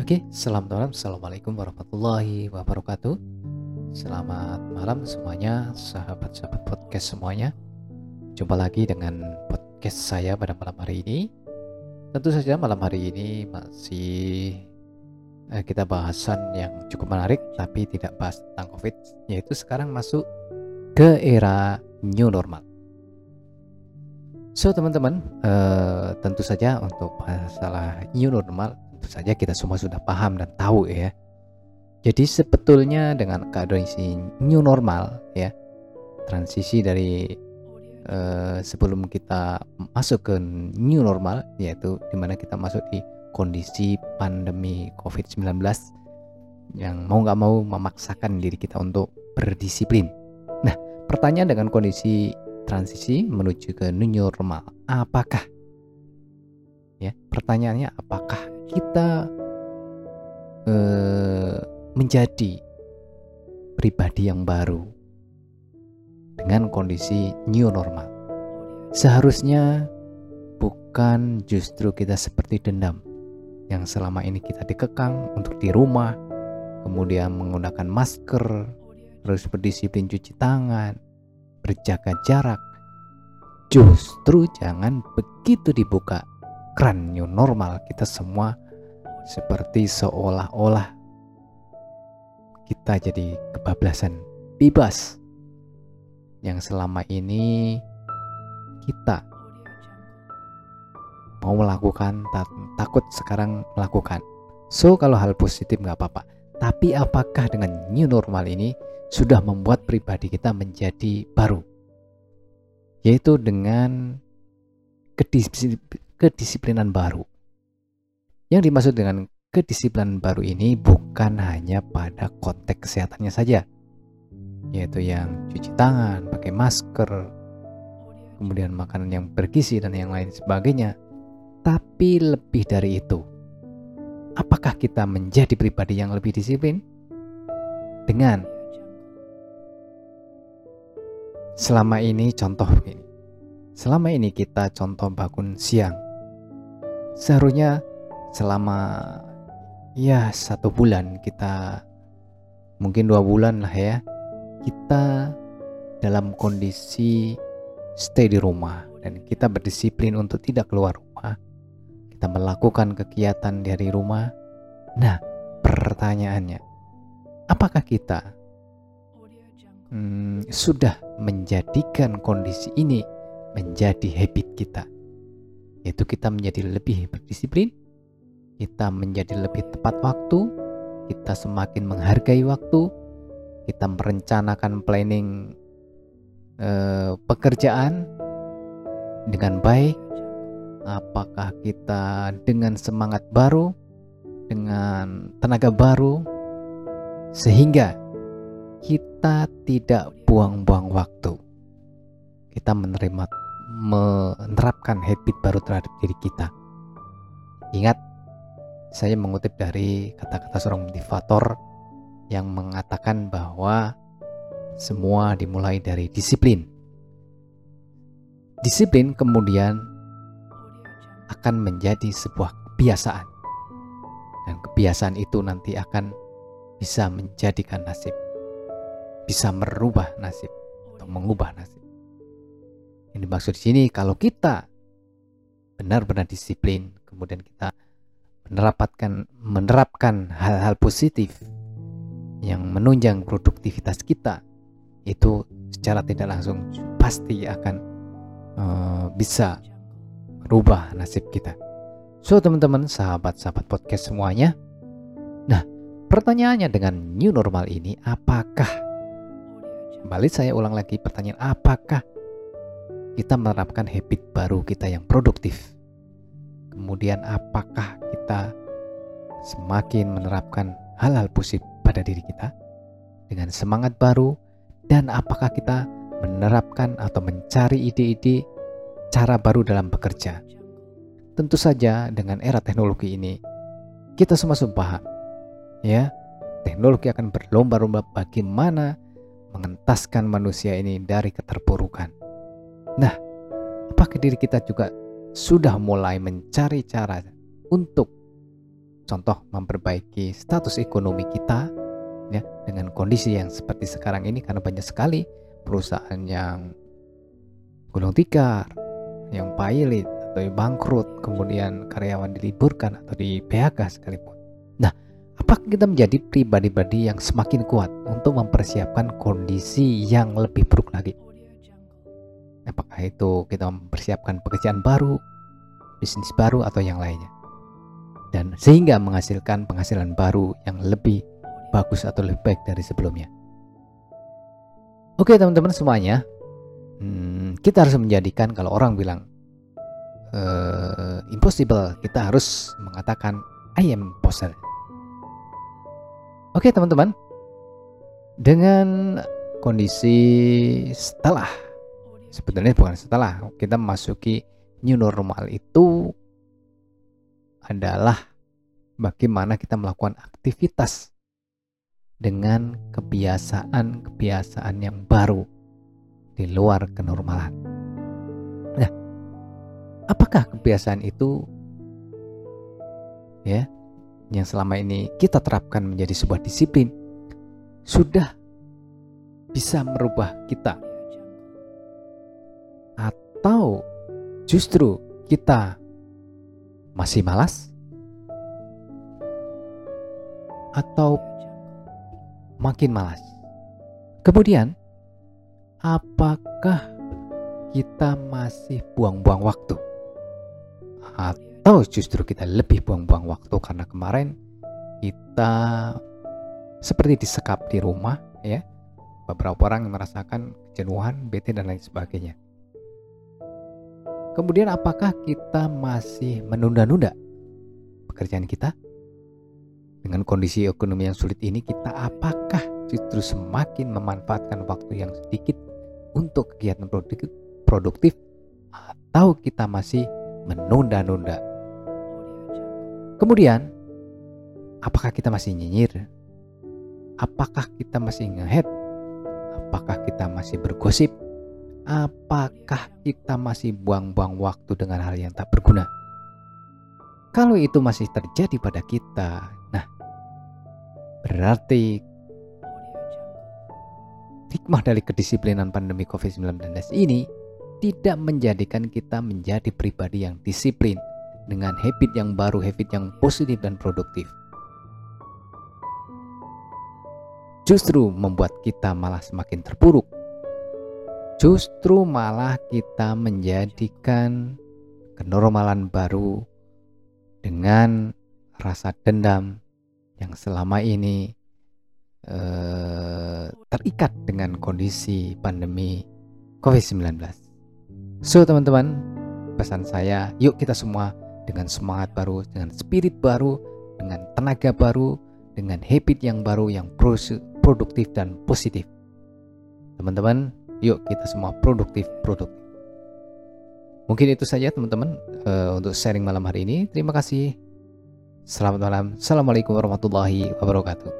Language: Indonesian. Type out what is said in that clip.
Oke, selamat malam. Assalamualaikum warahmatullahi wabarakatuh. Selamat malam semuanya, sahabat-sahabat podcast semuanya. Jumpa lagi dengan podcast saya pada malam hari ini. Tentu saja malam hari ini masih eh, kita bahasan yang cukup menarik, tapi tidak bahas tentang COVID, yaitu sekarang masuk ke era new normal. So teman-teman, eh, tentu saja untuk masalah new normal saja kita semua sudah paham dan tahu ya. Jadi sebetulnya dengan kondisi new normal ya, transisi dari uh, sebelum kita masuk ke new normal yaitu di mana kita masuk di kondisi pandemi COVID-19 yang mau nggak mau memaksakan diri kita untuk berdisiplin. Nah, pertanyaan dengan kondisi transisi menuju ke new normal, apakah ya pertanyaannya apakah kita eh, menjadi pribadi yang baru dengan kondisi new normal. Seharusnya bukan justru kita seperti dendam yang selama ini kita dikekang untuk di rumah, kemudian menggunakan masker, terus berdisiplin cuci tangan, berjaga jarak. Justru jangan begitu dibuka keran new normal kita semua seperti seolah-olah kita jadi kebablasan bebas yang selama ini kita mau melakukan takut sekarang melakukan. So kalau hal positif nggak apa-apa. Tapi apakah dengan new normal ini sudah membuat pribadi kita menjadi baru? Yaitu dengan kedisiplinan baru. Yang dimaksud dengan kedisiplinan baru ini bukan hanya pada konteks kesehatannya saja, yaitu yang cuci tangan, pakai masker, kemudian makanan yang bergizi dan yang lain sebagainya. Tapi lebih dari itu, apakah kita menjadi pribadi yang lebih disiplin? Dengan selama ini contoh ini. Selama ini kita contoh bangun siang seharusnya selama ya satu bulan kita mungkin dua bulan lah ya kita dalam kondisi stay di rumah dan kita berdisiplin untuk tidak keluar rumah. Kita melakukan kegiatan dari rumah. Nah pertanyaannya apakah kita hmm, sudah menjadikan kondisi ini menjadi habit kita? Yaitu kita menjadi lebih berdisiplin, kita menjadi lebih tepat waktu, kita semakin menghargai waktu, kita merencanakan planning eh, pekerjaan dengan baik. Apakah kita dengan semangat baru, dengan tenaga baru, sehingga kita tidak buang-buang waktu. Kita menerima menerapkan habit baru terhadap diri kita. Ingat, saya mengutip dari kata-kata seorang motivator yang mengatakan bahwa semua dimulai dari disiplin. Disiplin kemudian akan menjadi sebuah kebiasaan. Dan kebiasaan itu nanti akan bisa menjadikan nasib. Bisa merubah nasib atau mengubah nasib. Yang dimaksud di sini kalau kita benar-benar disiplin, kemudian kita menerapkan menerapkan hal-hal positif yang menunjang produktivitas kita, itu secara tidak langsung pasti akan uh, bisa merubah nasib kita. So teman-teman, sahabat-sahabat podcast semuanya. Nah, pertanyaannya dengan new normal ini apakah kembali saya ulang lagi pertanyaan apakah kita menerapkan habit baru kita yang produktif. Kemudian apakah kita semakin menerapkan hal-hal positif pada diri kita dengan semangat baru dan apakah kita menerapkan atau mencari ide-ide cara baru dalam bekerja. Tentu saja dengan era teknologi ini kita semua sumpah ya teknologi akan berlomba-lomba bagaimana mengentaskan manusia ini dari keterpurukan. Nah, apakah diri kita juga sudah mulai mencari cara untuk contoh memperbaiki status ekonomi kita ya dengan kondisi yang seperti sekarang ini karena banyak sekali perusahaan yang gulung tikar, yang pilot atau bangkrut, kemudian karyawan diliburkan atau di PHK sekalipun. Nah, apakah kita menjadi pribadi-pribadi yang semakin kuat untuk mempersiapkan kondisi yang lebih buruk lagi? Apakah itu kita mempersiapkan pekerjaan baru, bisnis baru atau yang lainnya? Dan sehingga menghasilkan penghasilan baru yang lebih bagus atau lebih baik dari sebelumnya. Oke teman-teman semuanya, hmm, kita harus menjadikan kalau orang bilang uh, impossible, kita harus mengatakan I am possible. Oke teman-teman, dengan kondisi setelah sebetulnya bukan setelah kita memasuki new normal itu adalah bagaimana kita melakukan aktivitas dengan kebiasaan-kebiasaan yang baru di luar kenormalan. Nah, apakah kebiasaan itu ya yang selama ini kita terapkan menjadi sebuah disiplin sudah bisa merubah kita atau justru kita masih malas atau makin malas. Kemudian, apakah kita masih buang-buang waktu? Atau justru kita lebih buang-buang waktu karena kemarin kita seperti disekap di rumah ya. Beberapa orang merasakan kejenuhan, bete dan lain sebagainya. Kemudian apakah kita masih menunda-nunda pekerjaan kita? Dengan kondisi ekonomi yang sulit ini, kita apakah justru semakin memanfaatkan waktu yang sedikit untuk kegiatan produktif, atau kita masih menunda-nunda? Kemudian, apakah kita masih nyinyir? Apakah kita masih ngehead? Apakah kita masih bergosip? Apakah kita masih buang-buang waktu dengan hal yang tak berguna? Kalau itu masih terjadi pada kita, Berarti hikmah dari kedisiplinan pandemi COVID-19 ini tidak menjadikan kita menjadi pribadi yang disiplin dengan habit yang baru, habit yang positif dan produktif. Justru membuat kita malah semakin terpuruk. Justru malah kita menjadikan kenormalan baru dengan rasa dendam, yang selama ini uh, terikat dengan kondisi pandemi COVID-19. So teman-teman, pesan saya, yuk kita semua dengan semangat baru, dengan spirit baru, dengan tenaga baru, dengan habit yang baru yang produktif dan positif. Teman-teman, yuk kita semua produktif, produktif. Mungkin itu saja teman-teman uh, untuk sharing malam hari ini. Terima kasih. Selamat malam. Assalamualaikum warahmatullahi wabarakatuh.